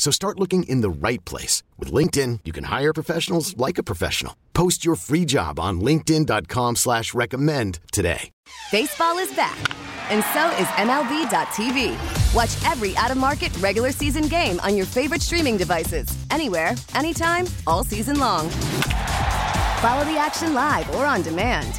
So start looking in the right place. With LinkedIn, you can hire professionals like a professional. Post your free job on linkedin.com slash recommend today. Baseball is back, and so is MLB.tv. Watch every out-of-market regular season game on your favorite streaming devices. Anywhere, anytime, all season long. Follow the action live or on demand.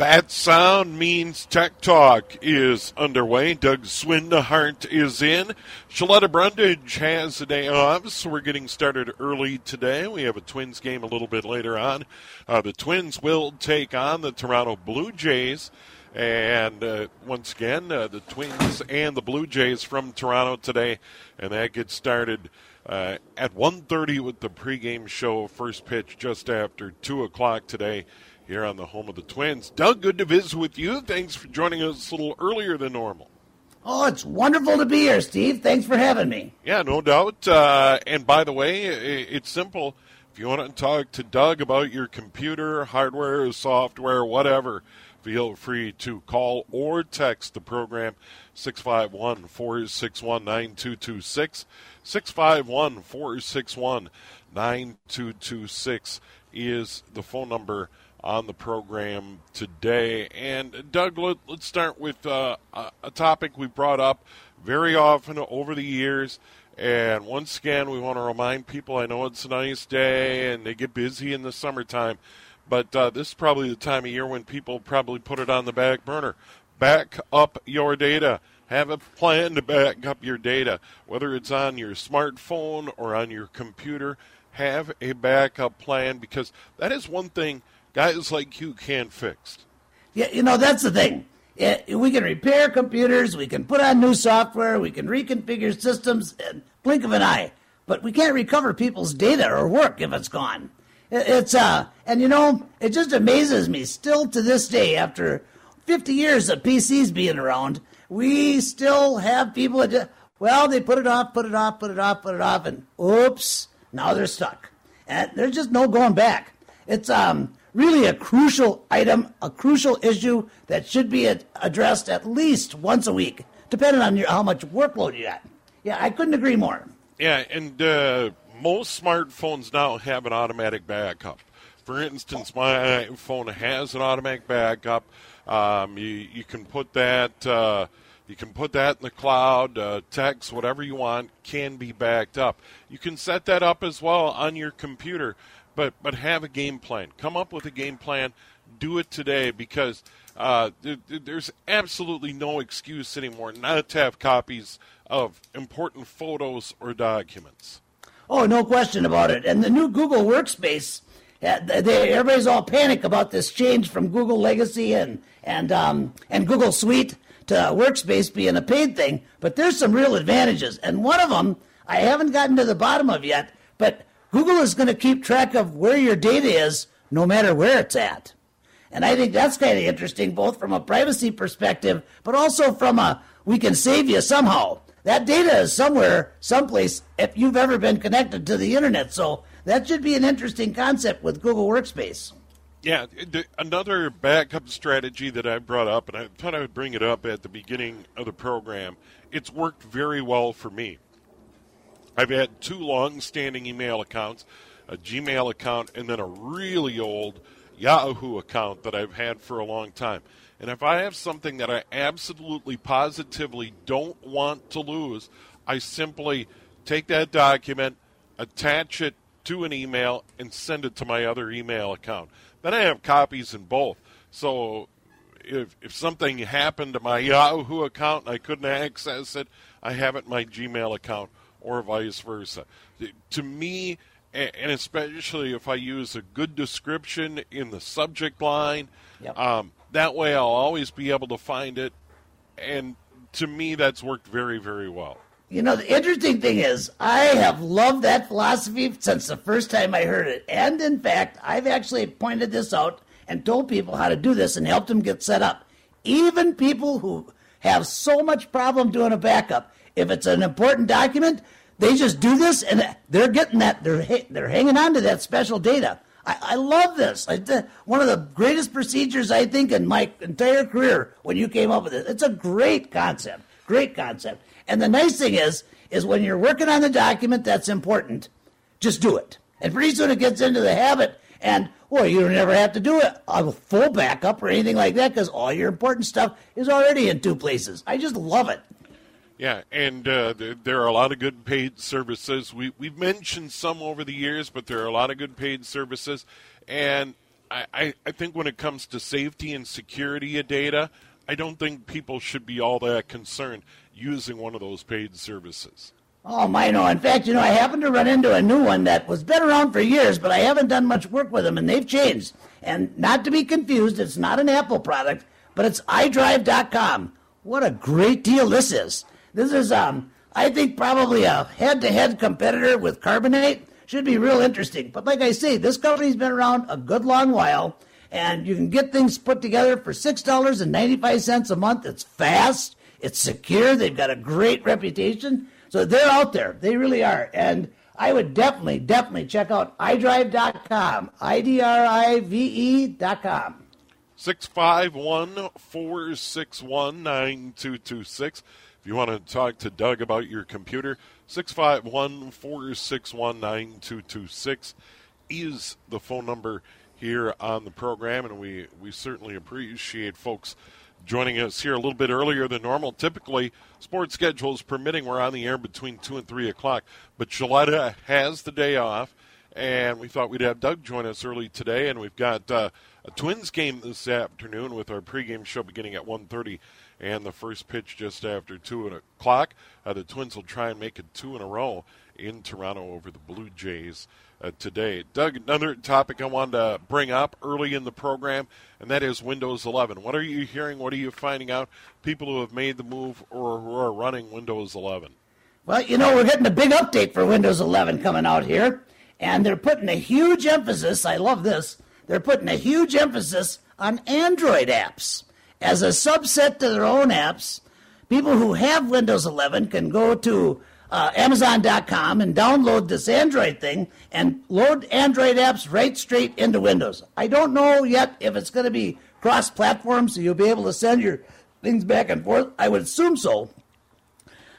That sound means Tech Talk is underway. Doug Swindehart is in. Shaletta Brundage has a day off, so we're getting started early today. We have a Twins game a little bit later on. Uh, the Twins will take on the Toronto Blue Jays. And uh, once again, uh, the Twins and the Blue Jays from Toronto today, and that gets started uh, at 1.30 with the pregame show. First pitch just after 2 o'clock today here on the home of the Twins. Doug, good to visit with you. Thanks for joining us a little earlier than normal. Oh, it's wonderful to be here, Steve. Thanks for having me. Yeah, no doubt. Uh, and by the way, it's simple. If you want to talk to Doug about your computer, hardware, software, whatever, feel free to call or text the program 651 461 9226. 651 461 9226 is the phone number on the program today. And Doug, let, us start with uh, a topic we brought up very often over the years. And once again, we want to remind people I know it's a nice day and they get busy in the summertime, but uh, this is probably the time of year when people probably put it on the back burner. Back up your data. Have a plan to back up your data, whether it's on your smartphone or on your computer. Have a backup plan because that is one thing guys like you can't fix. Yeah, you know, that's the thing. We can repair computers, we can put on new software, we can reconfigure systems in blink of an eye, but we can't recover people's data or work if it's gone. It's uh, and you know, it just amazes me still to this day after 50 years of PCs being around, we still have people that, well, they put it off, put it off, put it off, put it off, and oops, now they're stuck. And there's just no going back. It's um, really a crucial item, a crucial issue that should be addressed at least once a week, depending on your, how much workload you got. Yeah, I couldn't agree more. Yeah, and uh, most smartphones now have an automatic backup. For instance, my iPhone has an automatic backup. Um, you, you can put that. Uh, you can put that in the cloud, uh, text, whatever you want can be backed up. You can set that up as well on your computer but but have a game plan. Come up with a game plan. Do it today because uh, there, there's absolutely no excuse anymore not to have copies of important photos or documents. Oh, no question about it. And the new Google Workspace, uh, they, everybody's all panic about this change from Google Legacy and and um, and Google Suite to Workspace being a paid thing. But there's some real advantages, and one of them I haven't gotten to the bottom of yet. But Google is going to keep track of where your data is no matter where it's at. And I think that's kind of interesting, both from a privacy perspective, but also from a we can save you somehow. That data is somewhere, someplace, if you've ever been connected to the internet. So that should be an interesting concept with Google Workspace. Yeah, another backup strategy that I brought up, and I thought I would bring it up at the beginning of the program. It's worked very well for me. I've had two long-standing email accounts, a Gmail account, and then a really old Yahoo account that I've had for a long time. And if I have something that I absolutely positively don't want to lose, I simply take that document, attach it to an email, and send it to my other email account. Then I have copies in both. So if, if something happened to my Yahoo account and I couldn't access it, I have it in my Gmail account or vice versa. To me, and especially if I use a good description in the subject line, Yep. Um, that way, I'll always be able to find it, and to me, that's worked very, very well. You know, the interesting thing is, I have loved that philosophy since the first time I heard it. And in fact, I've actually pointed this out and told people how to do this and helped them get set up. Even people who have so much problem doing a backup, if it's an important document, they just do this and they're getting that, they're, they're hanging on to that special data. I, I love this. I, one of the greatest procedures, I think, in my entire career when you came up with it. It's a great concept. Great concept. And the nice thing is, is when you're working on the document that's important, just do it. And pretty soon it gets into the habit, and well, you don't ever have to do it a full backup or anything like that because all your important stuff is already in two places. I just love it. Yeah, and uh, there, there, are a lot of good paid services. We we've mentioned some over the years, but there are a lot of good paid services, and I, I, I think when it comes to safety and security of data, I don't think people should be all that concerned using one of those paid services. Oh, my no. In fact, you know, I happened to run into a new one that was been around for years, but I haven't done much work with them, and they've changed. And not to be confused, it's not an Apple product, but it's iDrive.com. What a great deal this is. This is, um, I think, probably a head to head competitor with Carbonite. Should be real interesting. But like I say, this company's been around a good long while, and you can get things put together for $6.95 a month. It's fast. It's secure. They've got a great reputation. So they're out there. They really are. And I would definitely, definitely check out iDrive.com. I D R I V E.com. 651 461 9226. If you want to talk to Doug about your computer, 651 461 9226 is the phone number here on the program, and we, we certainly appreciate folks joining us here a little bit earlier than normal. Typically, sports schedules permitting, we're on the air between 2 and 3 o'clock. But Shaletta has the day off, and we thought we'd have Doug join us early today. And we've got uh, a Twins game this afternoon with our pregame show beginning at 1.30 and the first pitch just after 2 o'clock. Uh, the Twins will try and make it two in a row in Toronto over the Blue Jays uh, today. Doug, another topic I wanted to bring up early in the program, and that is Windows 11. What are you hearing? What are you finding out? People who have made the move or who are running Windows 11. Well, you know, we're getting a big update for Windows 11 coming out here, and they're putting a huge emphasis. I love this. They're putting a huge emphasis on Android apps. As a subset to their own apps, people who have Windows 11 can go to uh, Amazon.com and download this Android thing and load Android apps right straight into Windows. I don't know yet if it's going to be cross platform, so you'll be able to send your things back and forth. I would assume so.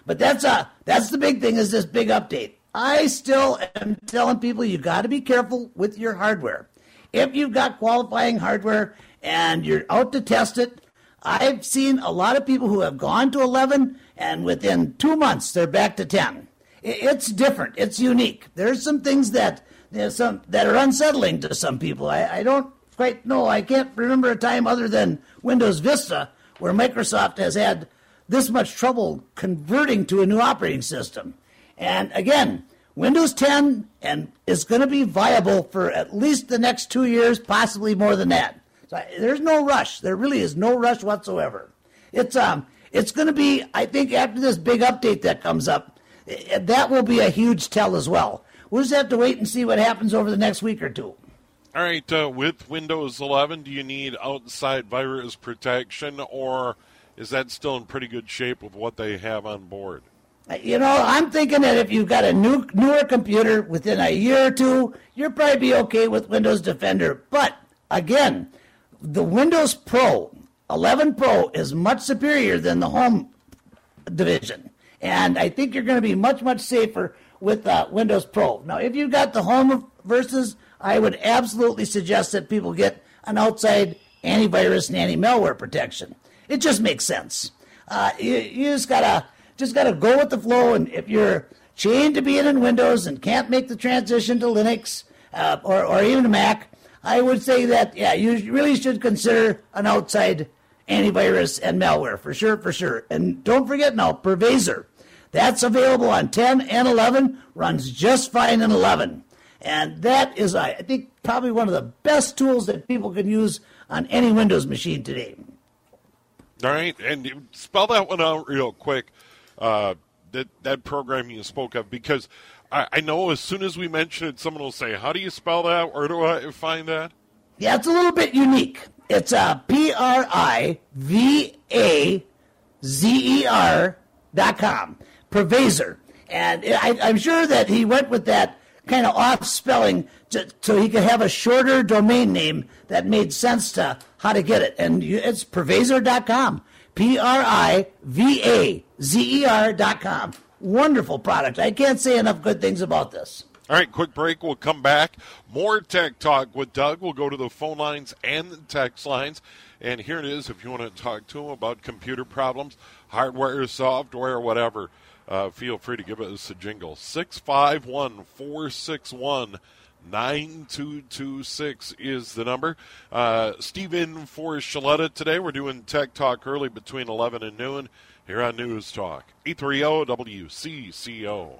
But that's uh that's the big thing is this big update. I still am telling people you got to be careful with your hardware. If you've got qualifying hardware and you're out to test it, I've seen a lot of people who have gone to 11 and within two months they're back to 10. It's different. It's unique. There's some things that there's some that are unsettling to some people. I, I don't quite know. I can't remember a time other than Windows Vista where Microsoft has had this much trouble converting to a new operating system. And again, Windows 10 and is going to be viable for at least the next two years, possibly more than that. So there's no rush. There really is no rush whatsoever. It's um it's going to be, I think, after this big update that comes up, eh, that will be a huge tell as well. We'll just have to wait and see what happens over the next week or two. All right, uh, with Windows 11, do you need outside virus protection, or is that still in pretty good shape with what they have on board? Uh, you know, I'm thinking that if you've got a new newer computer within a year or two, you'll probably be okay with Windows Defender. But again, the Windows Pro 11 Pro is much superior than the home division. And I think you're going to be much, much safer with uh, Windows Pro. Now, if you've got the home versus, I would absolutely suggest that people get an outside antivirus and anti-malware protection. It just makes sense. Uh, you, you just gotta just gotta go with the flow. And if you're chained to being in Windows and can't make the transition to Linux uh, or or even Mac, I would say that yeah, you really should consider an outside antivirus and malware for sure, for sure. And don't forget now, Privazer. That's available on 10 and 11, runs just fine in 11. And that is, I think, probably one of the best tools that people can use on any Windows machine today. All right, and spell that one out real quick. Uh, that that program you spoke of, because I, I, know as soon as we mention it, someone will say, "How do you spell that? Where do I find that?" Yeah, it's a little bit unique. It's a P R I V A Z E R dot com. Privazer. And I, I'm sure that he went with that kind of off spelling so he could have a shorter domain name that made sense to how to get it. And it's privazer.com. P R I V A Z E R.com. Wonderful product. I can't say enough good things about this. All right, quick break. We'll come back. More tech talk with Doug. We'll go to the phone lines and the text lines. And here it is if you want to talk to him about computer problems, hardware, software, whatever. Uh, feel free to give us a jingle. 651 461 9226 is the number. Uh, Steve in for Shaletta today. We're doing Tech Talk early between 11 and noon here on News Talk. 830 WCCO.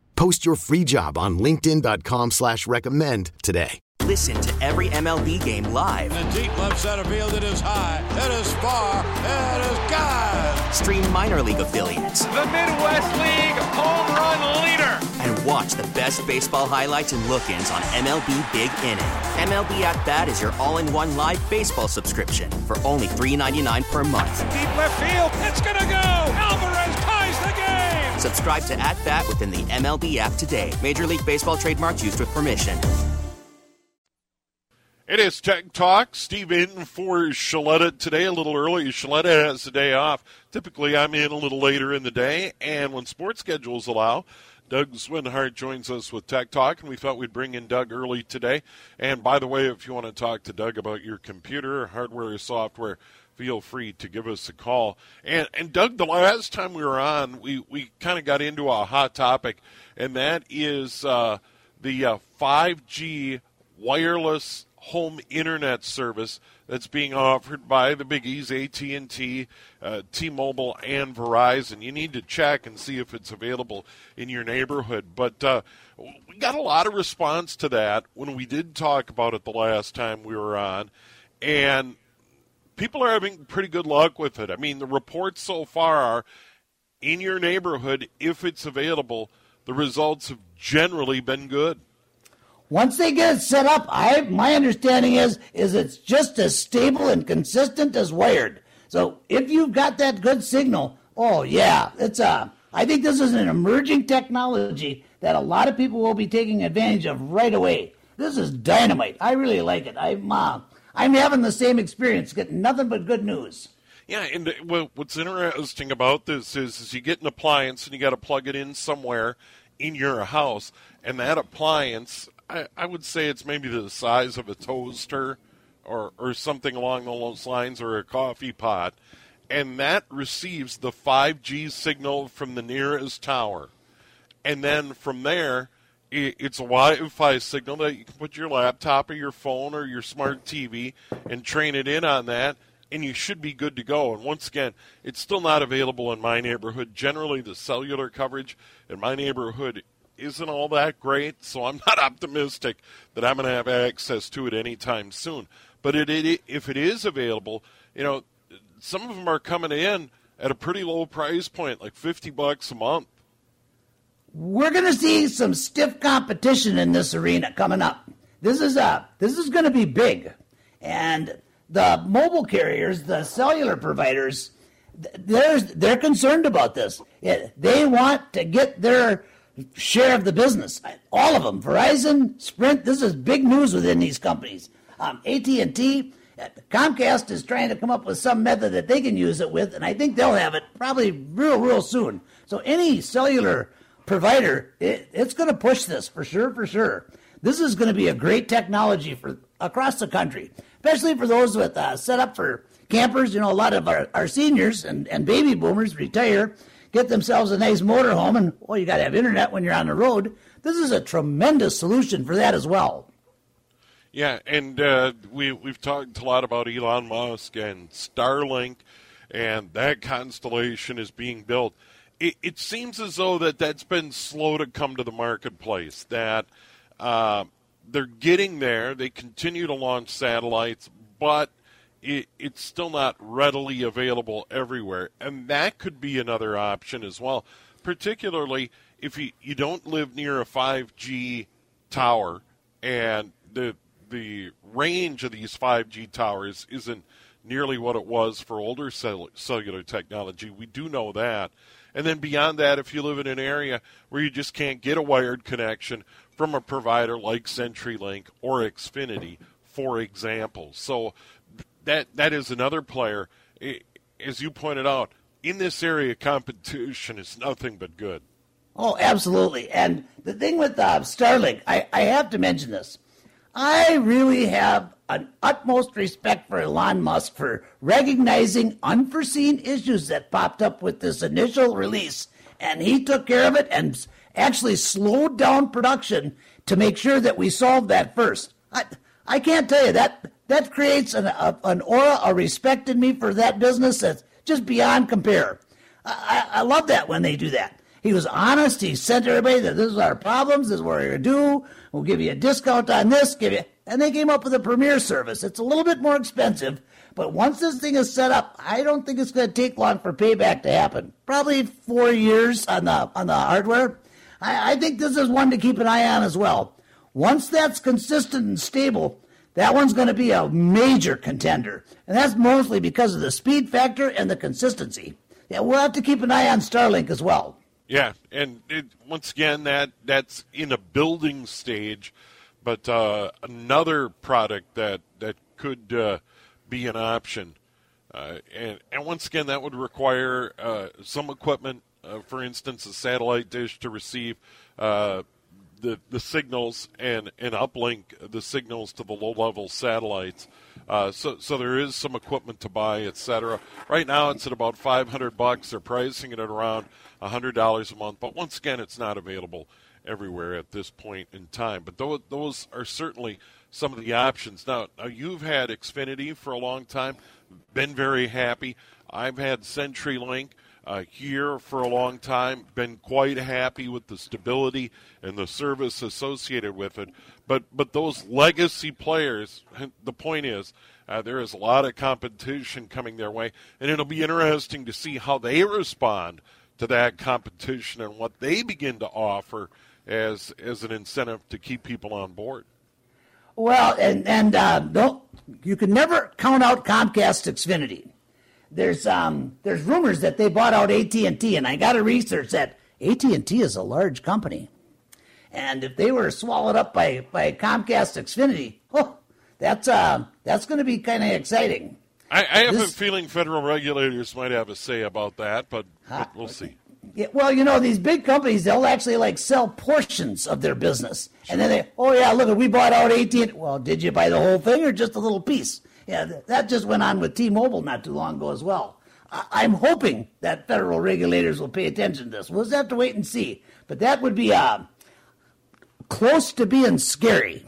Post your free job on LinkedIn.com slash recommend today. Listen to every MLB game live. In the deep left center field, it is high, it is far, it is God. Stream minor league affiliates. The Midwest League home run leader. And watch the best baseball highlights and look-ins on MLB Big Inning. MLB At Bat is your all-in-one live baseball subscription for only $3.99 per month. Deep left field, it's gonna go. Alvarez ties the game. Subscribe to At Bat within the MLB app today. Major League Baseball trademarks used with permission. It is Tech Talk. Steve in for Shaletta today, a little early. Shaletta has the day off. Typically, I'm in a little later in the day, and when sports schedules allow, Doug Swinhart joins us with Tech Talk, and we thought we'd bring in Doug early today. And by the way, if you want to talk to Doug about your computer, hardware, or software, feel free to give us a call. And and Doug, the last time we were on, we, we kind of got into a hot topic, and that is uh, the uh, 5G wireless home internet service that's being offered by the biggies AT&T, uh, T-Mobile, and Verizon. You need to check and see if it's available in your neighborhood. But uh, we got a lot of response to that when we did talk about it the last time we were on, and people are having pretty good luck with it. I mean, the reports so far are in your neighborhood, if it's available, the results have generally been good. Once they get it set up, I my understanding is is it's just as stable and consistent as wired. So if you've got that good signal, oh yeah, it's a. Uh, I think this is an emerging technology that a lot of people will be taking advantage of right away. This is dynamite. I really like it. I'm uh, I'm having the same experience, getting nothing but good news. Yeah, and what's interesting about this is, is you get an appliance and you got to plug it in somewhere in your house, and that appliance I, I would say it's maybe the size of a toaster or, or something along those lines or a coffee pot. And that receives the 5G signal from the nearest tower. And then from there, it's a Wi-Fi signal that you can put your laptop or your phone or your smart TV and train it in on that, and you should be good to go. And once again, it's still not available in my neighborhood. Generally, the cellular coverage in my neighborhood isn't all that great, so I'm not optimistic that I'm going to have access to it anytime soon. But it, it, if it is available, you know, some of them are coming in at a pretty low price point, like 50 bucks a month. We're going to see some stiff competition in this arena coming up. This is a this is going to be big. And the mobile carriers, the cellular providers, they're they're concerned about this. They want to get their share of the business. All of them. Verizon, Sprint. This is big news within these companies. Um, AT&T, Comcast is trying to come up with some method that they can use it with, and I think they'll have it probably real, real soon. So any cellular provider, it, it's going to push this for sure, for sure. This is going to be a great technology for across the country, especially for those with uh, set up for campers, you know, a lot of our, our seniors and, and baby boomers retire, get themselves a nice motorhome, and, well, you got to have internet when you're on the road. This is a tremendous solution for that as well. Yeah, and uh, we we've talked a lot about Elon Musk and Starlink, and that constellation is being built. It, it seems as though that that's been slow to come to the marketplace. That uh, they're getting there. They continue to launch satellites, but it, it's still not readily available everywhere, and that could be another option as well. Particularly if you, you don't live near a 5G tower and the the range of these 5G towers isn't nearly what it was for older cellular technology. We do know that. And then beyond that, if you live in an area where you just can't get a wired connection from a provider like CenturyLink or Xfinity, for example. So that that is another player. As you pointed out, in this area, competition is nothing but good. Oh, absolutely. And the thing with uh, Starlink, I, I have to mention this. I really have an utmost respect for Elon Musk for recognizing unforeseen issues that popped up with this initial release. And he took care of it and actually slowed down production to make sure that we solved that first. I, I can't tell you that that creates an, a, an aura of respect in me for that business that's just beyond compare. I, I, love that when they do that. He was honest. He said to everybody that this is our problems. This is what we're going to do. We'll give you a discount on this. Give you, and they came up with a premier service. It's a little bit more expensive, but once this thing is set up, I don't think it's going to take long for payback to happen. Probably four years on the on the hardware. I, I think this is one to keep an eye on as well. Once that's consistent and stable, that one's going to be a major contender, and that's mostly because of the speed factor and the consistency. Yeah, we'll have to keep an eye on Starlink as well. Yeah, and it, once again, that that's in a building stage, but uh, another product that that could uh, be an option, uh, and and once again, that would require uh, some equipment. Uh, for instance, a satellite dish to receive the the signals and and uplink the signals to the low level satellites. Uh, so so there is some equipment to buy, etc. Right now it's at about 500 bucks. They're pricing it at around $100 a month, but once again, it's not available everywhere at this point in time. But those, those are certainly some of the options. Now, now you've had Xfinity for a long time, been very happy. I've had CenturyLink uh, here for a long time. Been quite happy with the stability and the service associated with it. But but those legacy players, the point is, uh, there is a lot of competition coming their way, and it'll be interesting to see how they respond to that competition and what they begin to offer as as an incentive to keep people on board. Well, and and uh, don't you can never count out Comcast Xfinity there's um there's rumors that they bought out AT&T and I got to research that AT&T is a large company. And if they were swallowed up by by Comcast Xfinity, oh, that's uh that's going to be kind of exciting. I, I have this, a feeling federal regulators might have a say about that, but, but we'll see. Yeah, well, you know, these big companies, they'll actually like sell portions of their business. Sure. And then they, oh, yeah, look, we bought out AT&T. Well, did you buy the whole thing or just a little piece? Yeah, that just went on with T-Mobile not too long ago as well. I'm hoping that federal regulators will pay attention to this. We'll just have to wait and see. But that would be uh, close to being scary.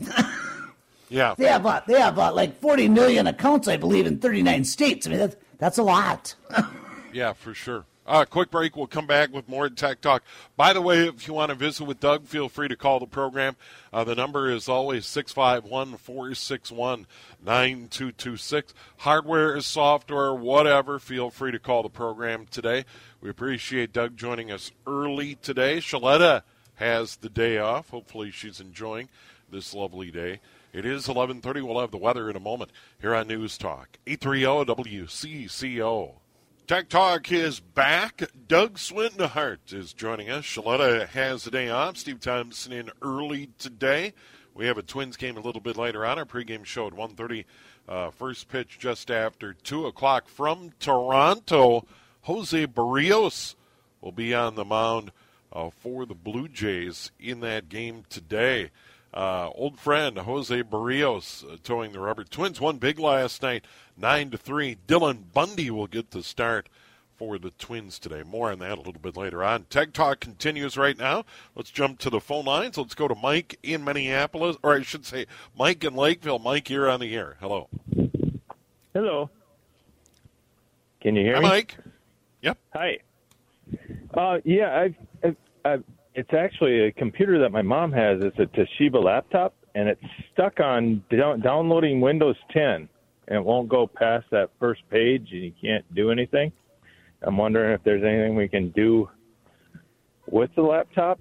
yeah, they have uh, they have uh, like 40 million accounts, I believe, in 39 states. I mean, that's that's a lot. yeah, for sure. Uh, quick break. We'll come back with more Tech Talk. By the way, if you want to visit with Doug, feel free to call the program. Uh, the number is always 651 461 9226. Hardware, software, whatever, feel free to call the program today. We appreciate Doug joining us early today. Shaletta has the day off. Hopefully, she's enjoying this lovely day. It is 11:30. We'll have the weather in a moment here on News Talk. 830 WCCO. Tech Talk is back. Doug Swindenhart is joining us. Shaletta has the day off. Steve Thompson in early today. We have a Twins game a little bit later on. Our pregame show at 1.30. Uh, first pitch just after 2 o'clock from Toronto. Jose Berrios will be on the mound uh, for the Blue Jays in that game today. Uh, old friend Jose Berrios uh, toeing the rubber. Twins won big last night, nine to three. Dylan Bundy will get the start for the Twins today. More on that a little bit later on. Tech Talk continues right now. Let's jump to the phone lines. Let's go to Mike in Minneapolis, or I should say Mike in Lakeville. Mike, you're on the air. Hello. Hello. Can you hear Hi, me? Mike. Yep. Hi. Uh, yeah, I've, I've, I've, it's actually a computer that my mom has. It's a Toshiba laptop, and it's stuck on down, downloading Windows 10, and it won't go past that first page, and you can't do anything. I'm wondering if there's anything we can do with the laptop.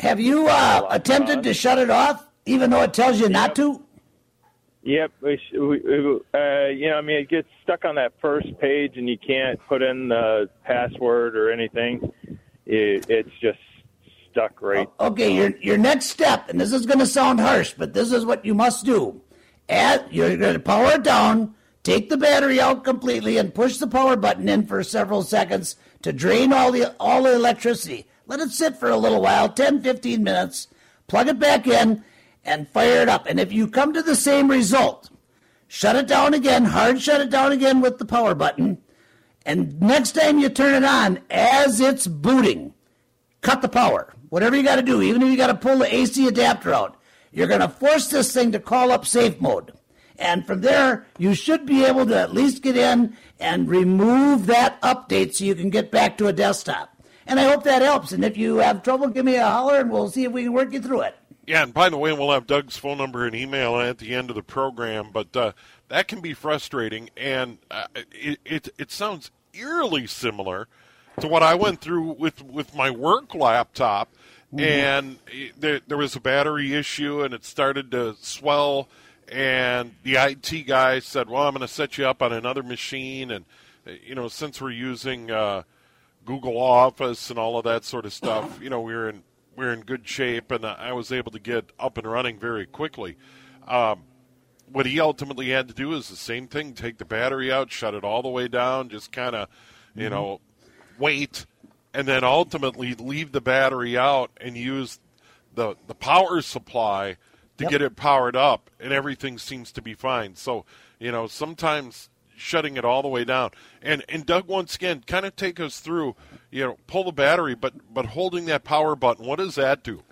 Have you uh, attempted to shut it off, even though it tells you not to? Yep, we, we, uh, you know, I mean, it gets stuck on that first page, and you can't put in the password or anything. It, it's just stuck right. Okay, your your next step, and this is going to sound harsh, but this is what you must do. Add, you're going to power it down, take the battery out completely, and push the power button in for several seconds to drain all the all the electricity. Let it sit for a little while, 10, 15 minutes. Plug it back in and fire it up. And if you come to the same result, shut it down again, hard shut it down again with the power button. And next time you turn it on, as it's booting, cut the power. Whatever you got to do, even if you got to pull the AC adapter out, you're going to force this thing to call up safe mode. And from there, you should be able to at least get in and remove that update so you can get back to a desktop. And I hope that helps. And if you have trouble, give me a holler and we'll see if we can work you through it. Yeah, and by the way, we'll have Doug's phone number and email at the end of the program, but uh, that can be frustrating, and uh, it, it it sounds eerily similar to what I went through with with my work laptop, and there, there was a battery issue, and it started to swell, and the IT guy said, "Well, I'm going to set you up on another machine," and you know, since we're using uh, Google Office and all of that sort of stuff, you know, we we're in we're in good shape, and I was able to get up and running very quickly. Um, what he ultimately had to do is the same thing: take the battery out, shut it all the way down, just kind of, you know, wait, and then ultimately leave the battery out and use the the power supply to Yep. get it powered up, and everything seems to be fine. So, you know, sometimes shutting it all the way down. And and Doug, once again, kind of take us through. You know, pull the battery, but but holding that power button, what does that do?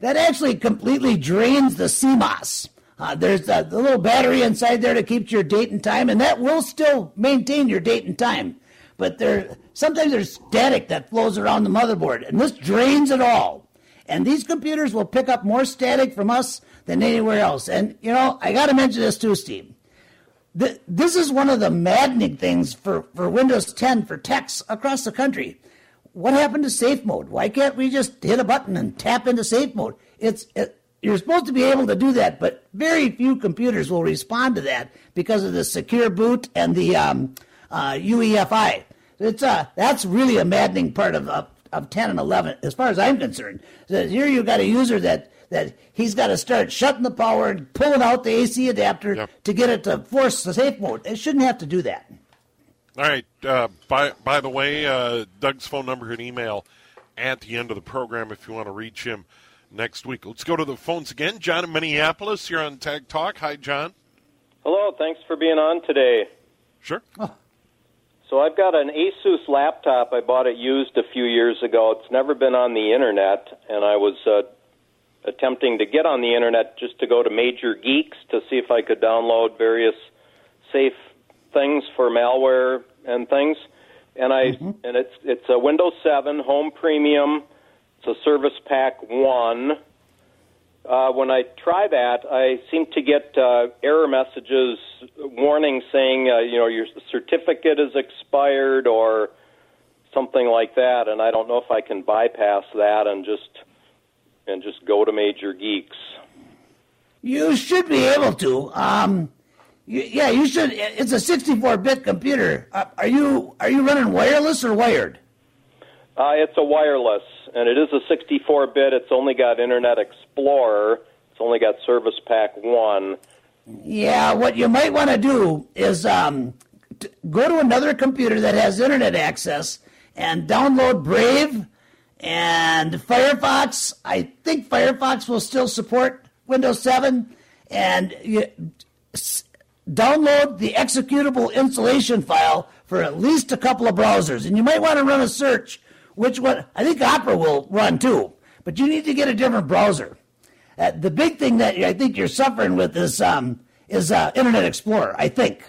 That actually completely drains the CMOS. Uh, there's a, the little battery inside there to keep your date and time, and that will still maintain your date and time. But there, sometimes there's static that flows around the motherboard, and this drains it all. And these computers will pick up more static from us than anywhere else. And you know, I got to mention this too, Steve. Th- this is one of the maddening things for, for Windows 10 for techs across the country. What happened to safe mode? Why can't we just hit a button and tap into safe mode? It's it, you're supposed to be able to do that, but very few computers will respond to that because of the secure boot and the um, uh, UEFI. It's uh, that's really a maddening part of, of of 10 and 11, as far as I'm concerned. That here you've got a user that that he's got to start shutting the power and pulling out the AC adapter Yep. to get it to force the safe mode. It shouldn't have to do that. All right. Uh, by by the way, uh, Doug's phone number and email at the end of the program if you want to reach him next week. Let's go to the phones again. John in Minneapolis, you're on Tech Talk. Hi, John. Hello, thanks for being on today. Sure. So I've got an Asus laptop. I bought it used a few years ago. It's never been on the internet, and I was uh, attempting to get on the internet just to go to Major Geeks to see if I could download various safe things for malware and things. And I and it's it's a Windows 7 Home Premium. It's a Service Pack One. Uh, when I try that, I seem to get uh, error messages, warning saying, uh, you know, your certificate is expired or something like that, and I don't know if I can bypass that and just and just go to Major Geeks. You should be able to. Um, you, yeah, you should. It's a 64-bit computer. Uh, are you are you running wireless or wired? Uh, it's a wireless, and it is a 64-bit. It's only got Internet Explorer. It's only got Service Pack One. Yeah, what you might want to do is um, t- go to another computer that has internet access and download Brave and Firefox. I think Firefox will still support Windows 7 and you s- download the executable installation file for at least a couple of browsers. And you might want to run a search, which one, I think Opera will run too, but you need to get a different browser. Uh, the big thing that I think you're suffering with is, um, is uh, Internet Explorer, I think.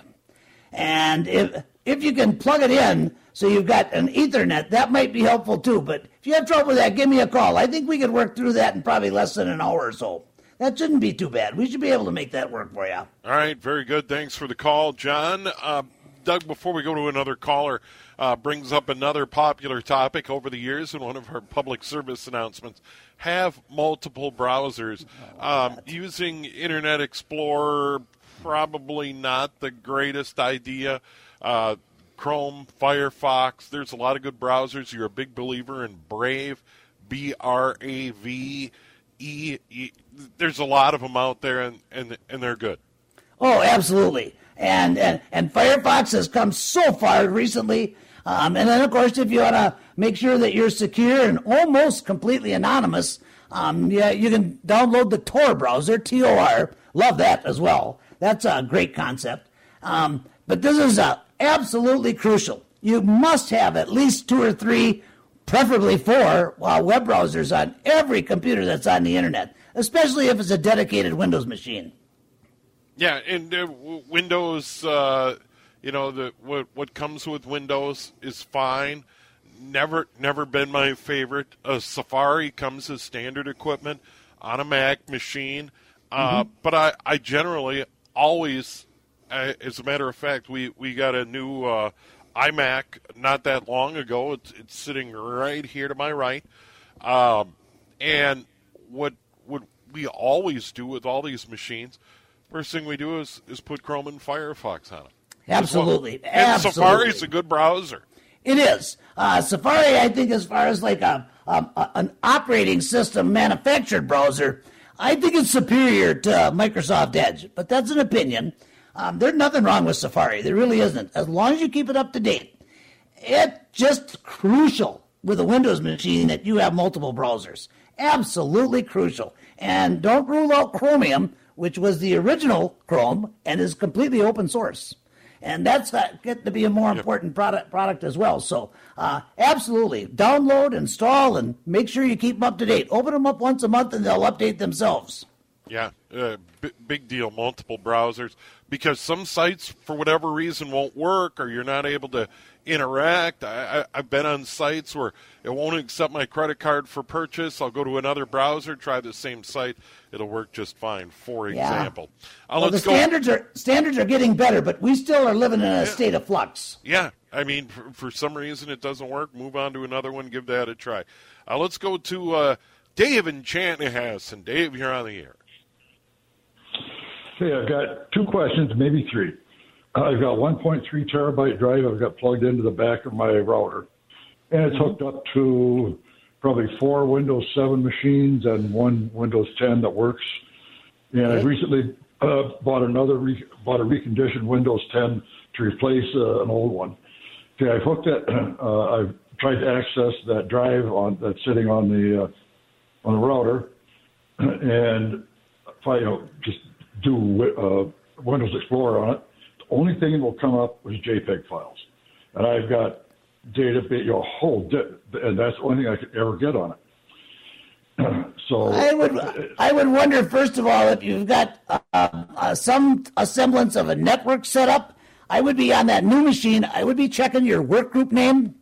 And if, if you can plug it in so you've got an Ethernet, that might be helpful too. But if you have trouble with that, give me a call. I think we could work through that in probably less than an hour or so. That shouldn't be too bad. We should be able to make that work for you. All right, very good. Thanks for the call, John. Uh, Doug, before we go to another caller, uh, brings up another popular topic over the years in one of our public service announcements. Have multiple browsers. Um, using Internet Explorer, probably not the greatest idea. Uh, Chrome, Firefox, there's a lot of good browsers. You're a big believer in Brave, B R A V. E. There's a lot of them out there, and, and, and they're good. Oh, absolutely. And, and, and Firefox has come so far recently. Um, and then, of course, if you want to make sure that you're secure and almost completely anonymous, um, yeah, you can download the Tor browser, T O R. Love that as well. That's a great concept. Um, but this is uh, absolutely crucial. You must have at least two or three, preferably four, uh, web browsers on every computer that's on the internet, especially if it's a dedicated Windows machine. Yeah, and uh, Windows, uh, you know, the what what comes with Windows is fine. Never never been my favorite. Uh, Safari comes as standard equipment on a Mac machine, uh, Mm-hmm. but I, I generally always, uh, as a matter of fact, we we got a new uh, iMac not that long ago. It's it's sitting right here to my right, um, and what what we always do with all these machines First thing we do is, is put Chrome and Firefox on it. Absolutely. And Absolutely. Safari's a good browser. It is. Uh, Safari, I think, as far as like a, um, a an operating system manufactured browser, I think it's superior to Microsoft Edge. But that's an opinion. Um, there's nothing wrong with Safari. There really isn't. As long as you keep it up to date. It's just crucial with a Windows machine that you have multiple browsers. Absolutely crucial. And don't rule out Chromium, which was the original Chrome and is completely open source. And that's got get to be a more important product product as well. So, uh, absolutely, download, install, and make sure you keep them up to date. Open them up once a month, and they'll update themselves. Yeah, uh, b- big deal. Multiple browsers because some sites, for whatever reason, won't work, or you're not able to interact. I, I, I've been on sites where it won't accept my credit card for purchase. I'll go to another browser, try the same site. It'll work just fine. For Yeah. example, uh, well, the let's go. standards are standards are getting better, but we still are living in a state of flux. Yeah, I mean, for, for some reason it doesn't work. Move on to another one. Give that a try. Uh, let's go to uh, Dave in Chanhassen. Dave, you're on the air. Okay, I've got two questions, maybe three. Uh, I've got 1.3 terabyte drive I've got plugged into the back of my router, and it's hooked up to probably four Windows 7 machines and one Windows 10 that works. And I recently uh, bought another re- bought a reconditioned Windows 10 to replace uh, an old one. Okay, I've hooked it. Uh, I've tried to access that drive on that's sitting on the uh, on the router, and if I you know, just do uh, Windows Explorer on it, only thing that will come up is JPEG files, and I've got data, you know, whole, di- and that's the only thing I could ever get on it. so I would I would wonder first of all if you've got uh, uh, some a semblance of a network set up. I would be on that new machine. I would be checking your work group name.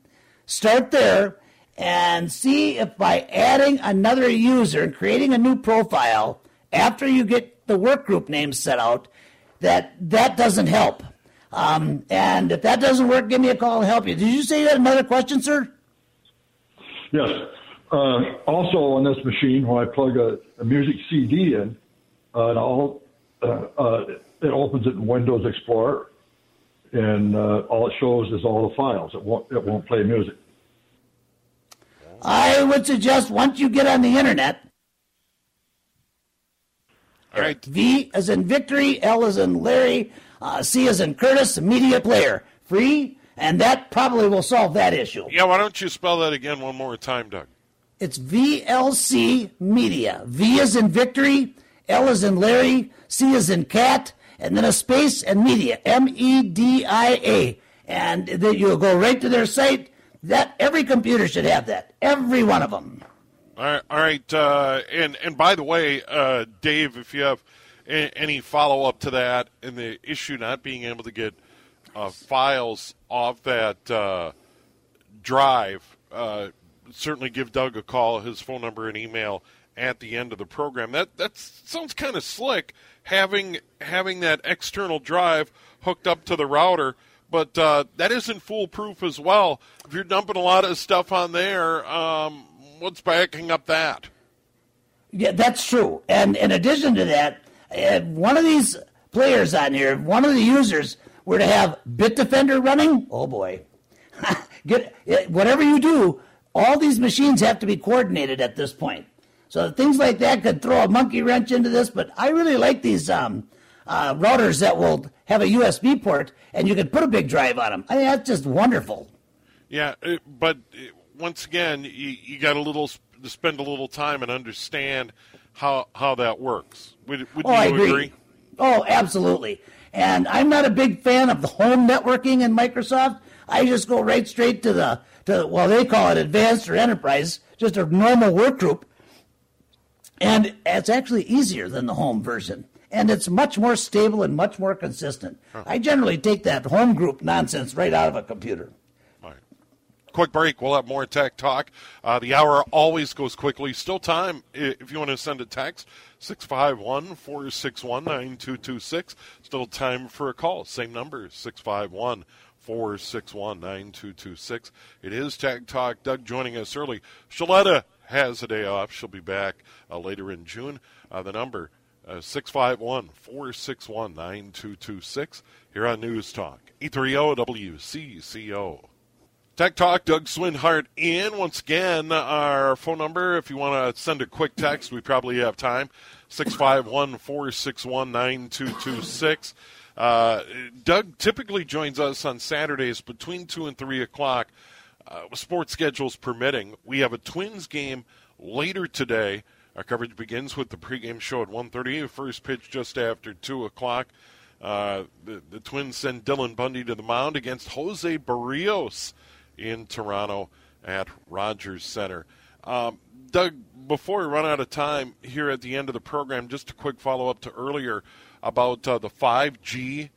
Start there and see if by adding another user and creating a new profile after you get the work group name set out, that that doesn't help. Um, and if that doesn't work, give me a call and help you. Did you say you had another question, sir? Yes. Uh, also on this machine, when I plug a, a music CD in, uh, and all, uh, uh, it opens it in Windows Explorer, and uh, all it shows is all the files. It won't it won't play music. I would suggest once you get on the internet, All right. V as in victory, L as in Larry, uh, C as in Curtis, media player, free, and that probably will solve that issue. Yeah, why don't you spell that again one more time, Doug? It's VLC Media. V is in victory, L is in Larry, C is in cat, and then a space and media, M E D I A. And then you'll go right to their site. That every computer should have that. Every one of them. All right, all right. Uh, and and by the way, uh, Dave, if you have a- any follow up to that and the issue not being able to get uh, files off that uh, drive, uh, certainly give Doug a call. His phone number and email at the end of the program. That that sounds kind of slick having having that external drive hooked up to the router. But uh, that isn't foolproof as well. If you're dumping a lot of stuff on there, um, what's backing up that? Yeah, that's true. And in addition to that, if one of these players on here, if one of the users were to have Bitdefender running, oh boy, get whatever you do, all these machines have to be coordinated at this point. So things like that could throw a monkey wrench into this. But I really like these um, uh, routers that will have a USB port, and you can put a big drive on them. I mean, that's just wonderful. Yeah, but it, once again, you, you got a little to spend a little time and understand how how that works. Would, would oh, you I agree. agree? Oh, absolutely. And I'm not a big fan of the home networking in Microsoft. I just go right straight to the to well, they call it advanced or enterprise, just a normal work group. And it's actually easier than the home version. And it's much more stable and much more consistent. I generally take that home group nonsense right out of a computer. Quick break. We'll have more tech talk. Uh, the hour always goes quickly. Still time if you want to send a text 651 461 9226. Still time for a call. Same number 651 461 9226. It is Tech Talk. Doug joining us early. Shaletta has a day off. She'll be back uh, later in June. Uh, the number uh, 651 461 9226 here on News Talk. E E30 WCCO. Tech Talk, Doug Swinhart in. Once again, our phone number, if you want to send a quick text, we probably have time 651 461 9226. Uh, Doug typically joins us on Saturdays between 2 and 3 o'clock, uh, sports schedules permitting. We have a Twins game later today. Our coverage begins with the pregame show at 1.30, first pitch just after 2 o'clock. Uh, the, the Twins send Dylan Bundy to the mound against Jose Berrios in Toronto at Rogers Center. Um, Doug, before we run out of time here at the end of the program, just a quick follow up to earlier about uh, the 5G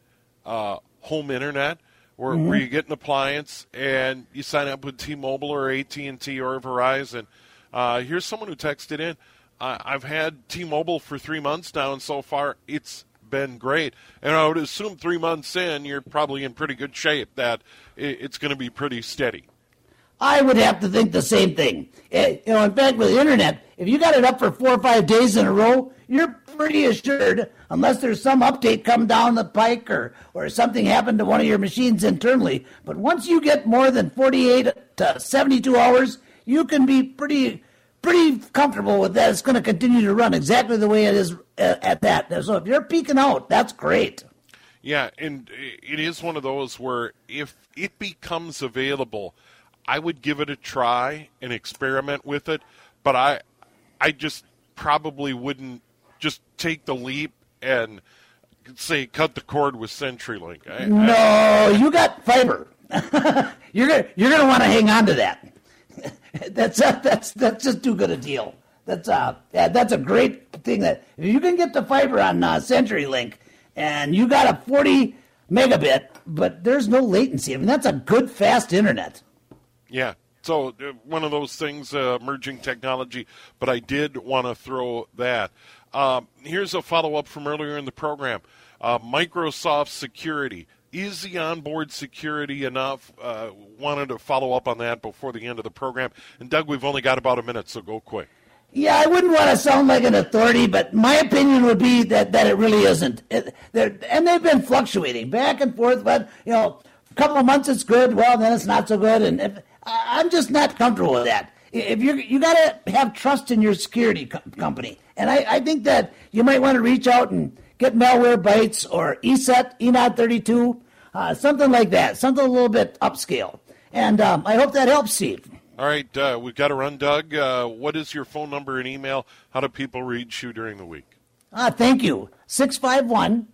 uh, home internet, where, Mhm. where you get an appliance and you sign up with T-Mobile or AT&T or Verizon. Uh, here's someone who texted in. I've had T-Mobile for three months now, and so far it's been great. And I would assume three months in, you're probably in pretty good shape. That it's going to be pretty steady. I would have to think the same thing. Eh, You know, in fact, with the internet, if you got it up for four or five days in a row, you're pretty assured, unless there's some update come down the pike or, or something happened to one of your machines internally. But once you get more than 48 to 72 hours, you can be pretty pretty comfortable with that. It's going to continue to run exactly the way it is at, at that. So if you're peeking out, that's great. Yeah, and it is one of those where if it becomes available, I would give it a try and experiment with it. But I, I just probably wouldn't just take the leap and say cut the cord with CenturyLink. I, I- No, you got fiber. you're gonna you're gonna want to hang on to that. that's that's that's just too good a deal. That's uh yeah, that's a great thing that if you can get the fiber on uh, CenturyLink and you got a 40 megabit, but there's no latency. I mean that's a good fast internet. Yeah. So uh, one of those things, uh, emerging technology. But I did want to throw that. Um, here's a follow up from earlier in the program. Uh, Microsoft Security. Is the onboard security enough? Uh, wanted to follow up on that before the end of the program. And Doug, we've only got about a minute, so go quick. Yeah, I wouldn't want to sound like an authority, but my opinion would be that, that it really isn't. It, and they've been fluctuating back and forth, but, you know, a couple of months it's good, well, then it's not so good. And if, I'm just not comfortable with that. If you you got to have trust in your security co- company. And I, I think that you might want to reach out and get Malwarebytes or ESET, ENOD 32, uh, something like that, something a little bit upscale. And um, I hope that helps, Steve. All right, uh, we've got to run, Doug. Uh, what is your phone number and email? How do people reach you during the week? Ah, thank you. 651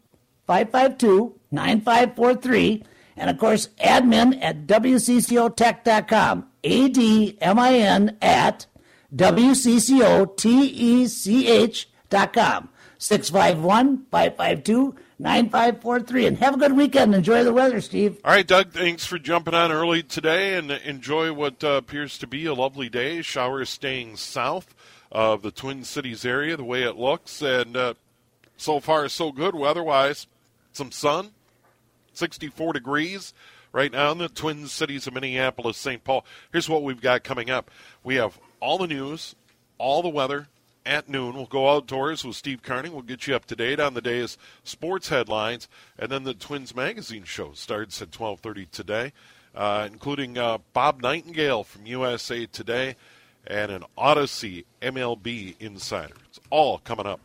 552 9543. And of course, admin at WCCOtech.com. A D M I N at WCCOTECH.com. 651 552 9543. And have a good weekend. Enjoy the weather, Steve. All right, Doug, thanks for jumping on early today and enjoy what uh, appears to be a lovely day. Showers staying south of the Twin Cities area, the way it looks. And uh, so far, so good weather wise. Some sun, 64 degrees right now in the Twin Cities of Minneapolis, St. Paul. Here's what we've got coming up we have all the news, all the weather at noon. We'll go outdoors with Steve Carney. We'll get you up to date on the day's sports headlines, and then the Twins Magazine show starts at 12:30 today, uh, including uh, Bob Nightingale from USA Today and an Audacy MLB insider. It's all coming up.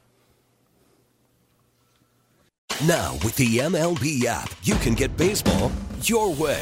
Now, with the MLB app, you can get baseball your way.